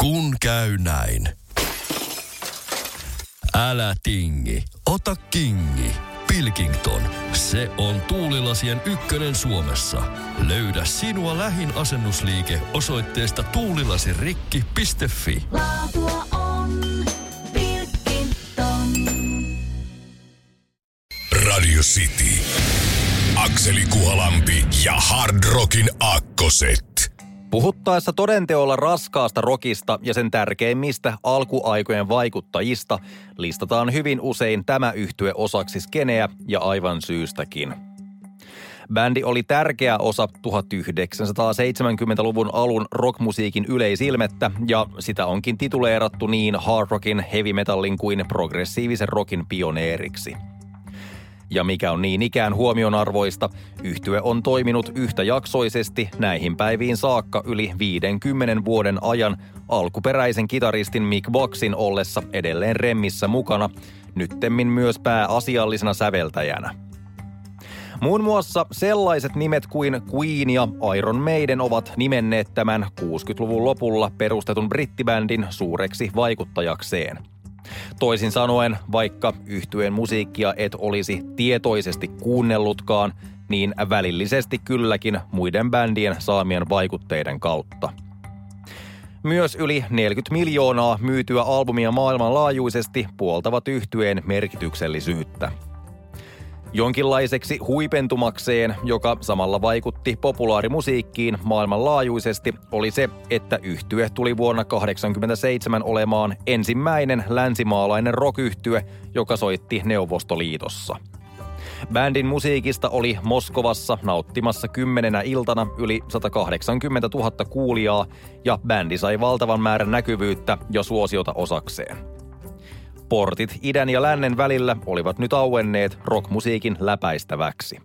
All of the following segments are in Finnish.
Kun käy näin. Älä tingi, ota kingi. Pilkington, se on tuulilasien ykkönen Suomessa. Löydä sinua lähin asennusliike osoitteesta tuulilasirikki.fi. Laatua on Pilkington. Radio City. Akseli Kuhalampi ja Hard Rockin Akkoset. Puhuttaessa todenteolla raskaasta rokista ja sen tärkeimmistä alkuaikojen vaikuttajista listataan hyvin usein tämä yhtye osaksi skeneä ja aivan syystäkin. Bändi oli tärkeä osa 1970-luvun alun rockmusiikin yleisilmettä ja sitä onkin tituleerattu niin hard rockin, heavy metallin kuin progressiivisen rockin pioneeriksi – ja mikä on niin ikään huomionarvoista, yhtye on toiminut yhtäjaksoisesti näihin päiviin saakka yli 50 vuoden ajan alkuperäisen kitaristin Mick Boxin ollessa edelleen remmissä mukana, nyttemmin myös pääasiallisena säveltäjänä. Muun muassa sellaiset nimet kuin Queen ja Iron Maiden ovat nimenneet tämän 60-luvun lopulla perustetun brittibändin suureksi vaikuttajakseen – Toisin sanoen, vaikka yhtyeen musiikkia et olisi tietoisesti kuunnellutkaan, niin välillisesti kylläkin muiden bändien saamien vaikutteiden kautta. Myös yli 40 miljoonaa myytyä albumia maailmanlaajuisesti puoltavat yhtyeen merkityksellisyyttä – Jonkinlaiseksi huipentumakseen, joka samalla vaikutti populaarimusiikkiin maailmanlaajuisesti, oli se, että yhtye tuli vuonna 1987 olemaan ensimmäinen länsimaalainen rock joka soitti Neuvostoliitossa. Bändin musiikista oli Moskovassa nauttimassa kymmenenä iltana yli 180 000 kuulijaa ja bändi sai valtavan määrän näkyvyyttä ja suosiota osakseen. Portit idän ja lännen välillä olivat nyt auenneet rockmusiikin läpäistäväksi.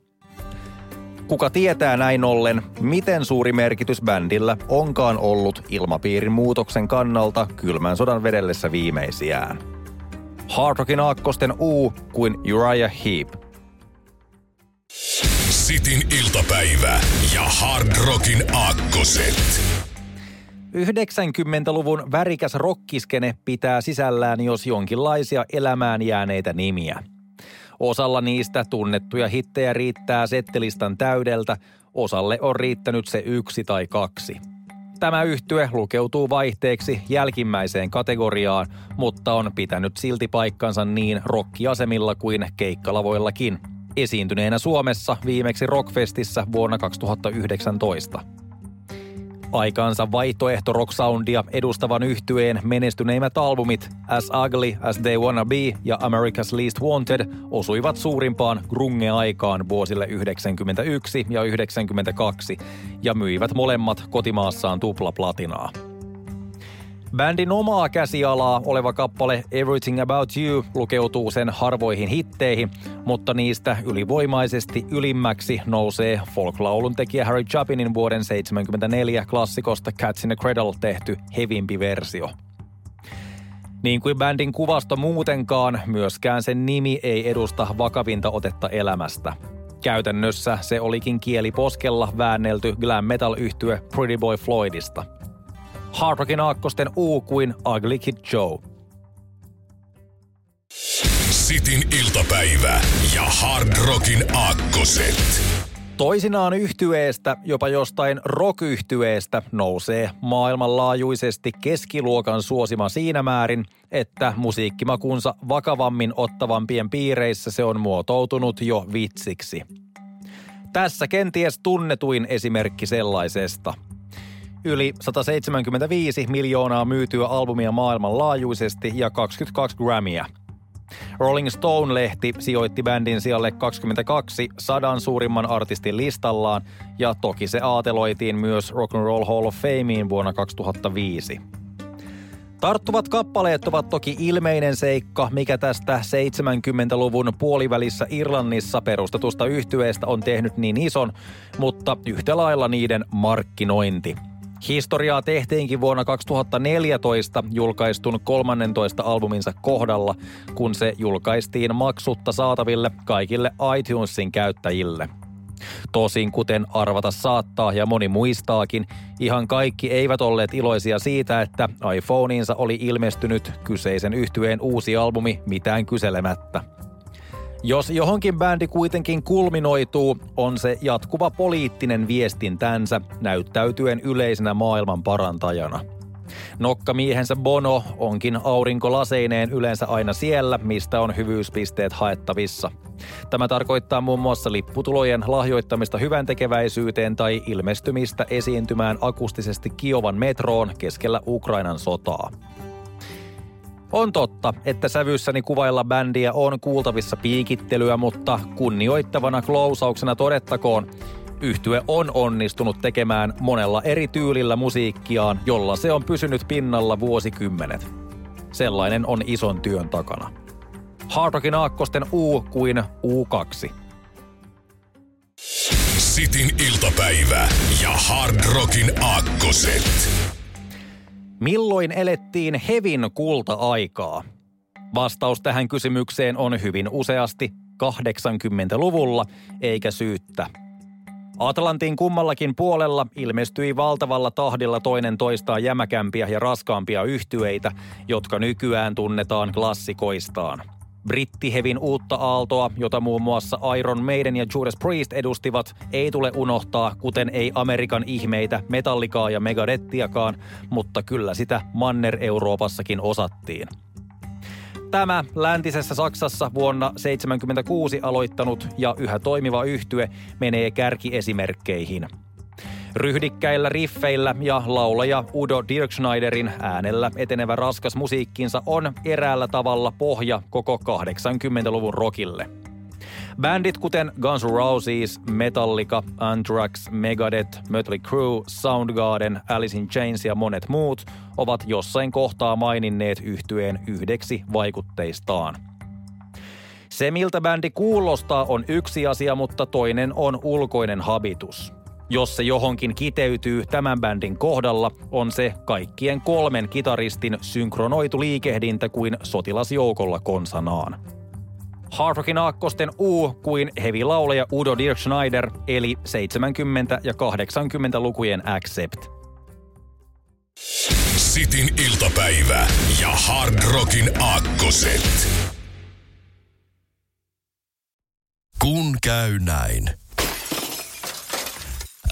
Kuka tietää näin ollen, miten suuri merkitys bändillä onkaan ollut ilmapiirin muutoksen kannalta kylmän sodan vedellessä viimeisiään. Hard Rockin aakkosten U kuin Uriah Heep. Sitin iltapäivä ja Hard Rockin aakkoset. 90-luvun värikäs rockiskene pitää sisällään jos jonkinlaisia elämään jääneitä nimiä. Osalla niistä tunnettuja hittejä riittää settelistan täydeltä, osalle on riittänyt se yksi tai kaksi. Tämä yhtye lukeutuu vaihteeksi jälkimmäiseen kategoriaan, mutta on pitänyt silti paikkansa niin rockiasemilla kuin keikkalavoillakin. Esiintyneenä Suomessa viimeksi Rockfestissä vuonna 2019. Aikaansa vaihtoehto rock soundia edustavan yhtyeen menestyneimmät albumit As Ugly as They Wanna Be ja America's Least Wanted osuivat suurimpaan grunge-aikaan vuosille 91 ja 92 ja myivät molemmat kotimaassaan tuplaplatinaa. Bändin omaa käsialaa oleva kappale Everything About You lukeutuu sen harvoihin hitteihin, mutta niistä ylivoimaisesti ylimmäksi nousee folklaulun tekijä Harry Chapinin vuoden 1974 klassikosta Cats in the Cradle tehty hevimpi versio. Niin kuin bändin kuvasto muutenkaan, myöskään sen nimi ei edusta vakavinta otetta elämästä. Käytännössä se olikin kieli poskella väännelty glam metal yhtye Pretty Boy Floydista – Hard Rockin aakkosten U kuin Ugly Kid Joe. Sitin iltapäivä ja Hard Rockin aakkoset. Toisinaan yhtyeestä, jopa jostain rock nousee maailmanlaajuisesti keskiluokan suosima siinä määrin, että musiikkimakunsa vakavammin ottavampien piireissä se on muotoutunut jo vitsiksi. Tässä kenties tunnetuin esimerkki sellaisesta – yli 175 miljoonaa myytyä albumia maailmanlaajuisesti ja 22 Grammyä. Rolling Stone-lehti sijoitti bändin sijalle 22 sadan suurimman artistin listallaan ja toki se aateloitiin myös Rock and Roll Hall of Fameen vuonna 2005. Tarttuvat kappaleet ovat toki ilmeinen seikka, mikä tästä 70-luvun puolivälissä Irlannissa perustetusta yhtyeestä on tehnyt niin ison, mutta yhtä lailla niiden markkinointi – Historiaa tehtiinkin vuonna 2014 julkaistun 13 albuminsa kohdalla, kun se julkaistiin maksutta saataville kaikille iTunesin käyttäjille. Tosin kuten arvata saattaa ja moni muistaakin, ihan kaikki eivät olleet iloisia siitä, että iPhoneinsa oli ilmestynyt kyseisen yhtyeen uusi albumi mitään kyselemättä. Jos johonkin bändi kuitenkin kulminoituu, on se jatkuva poliittinen viestintänsä näyttäytyen yleisenä maailman parantajana – Nokkamiehensä Bono onkin aurinkolaseineen yleensä aina siellä, mistä on hyvyyspisteet haettavissa. Tämä tarkoittaa muun muassa lipputulojen lahjoittamista hyvän tekeväisyyteen tai ilmestymistä esiintymään akustisesti Kiovan metroon keskellä Ukrainan sotaa. On totta, että sävyssäni kuvailla bändiä on kuultavissa piikittelyä, mutta kunnioittavana klousauksena todettakoon, Yhtye on onnistunut tekemään monella eri tyylillä musiikkiaan, jolla se on pysynyt pinnalla vuosikymmenet. Sellainen on ison työn takana. Hard Rockin aakkosten U kuin U2. Sitin iltapäivä ja Hard Rockin aakkoset. Milloin elettiin hevin kulta-aikaa? Vastaus tähän kysymykseen on hyvin useasti 80-luvulla, eikä syyttä. Atlantin kummallakin puolella ilmestyi valtavalla tahdilla toinen toistaan jämäkämpiä ja raskaampia yhtyeitä, jotka nykyään tunnetaan klassikoistaan. Brittihevin uutta aaltoa, jota muun muassa Iron Maiden ja Judas Priest edustivat, ei tule unohtaa, kuten ei Amerikan ihmeitä, Metallicaa ja Megadettiakaan, mutta kyllä sitä Manner-Euroopassakin osattiin. Tämä läntisessä Saksassa vuonna 1976 aloittanut ja yhä toimiva yhtye menee kärkiesimerkkeihin. Ryhdikkäillä riffeillä ja laulaja Udo Dirkschneiderin äänellä etenevä raskas musiikkinsa on eräällä tavalla pohja koko 80-luvun rockille – Bändit kuten Guns N' Roses, Metallica, Anthrax, Megadeth, Mötley Crue, Soundgarden, Alice in Chains ja monet muut ovat jossain kohtaa maininneet yhtyeen yhdeksi vaikutteistaan. Se, miltä bändi kuulostaa, on yksi asia, mutta toinen on ulkoinen habitus. Jos se johonkin kiteytyy tämän bändin kohdalla, on se kaikkien kolmen kitaristin synkronoitu liikehdintä kuin sotilasjoukolla konsanaan. Hard Rockin aakkosten U kuin heavy-laulaja Udo Dirk Schneider, eli 70- ja 80-lukujen Accept. Sitin iltapäivä ja Hard Rockin aakkoset. Kun käy näin.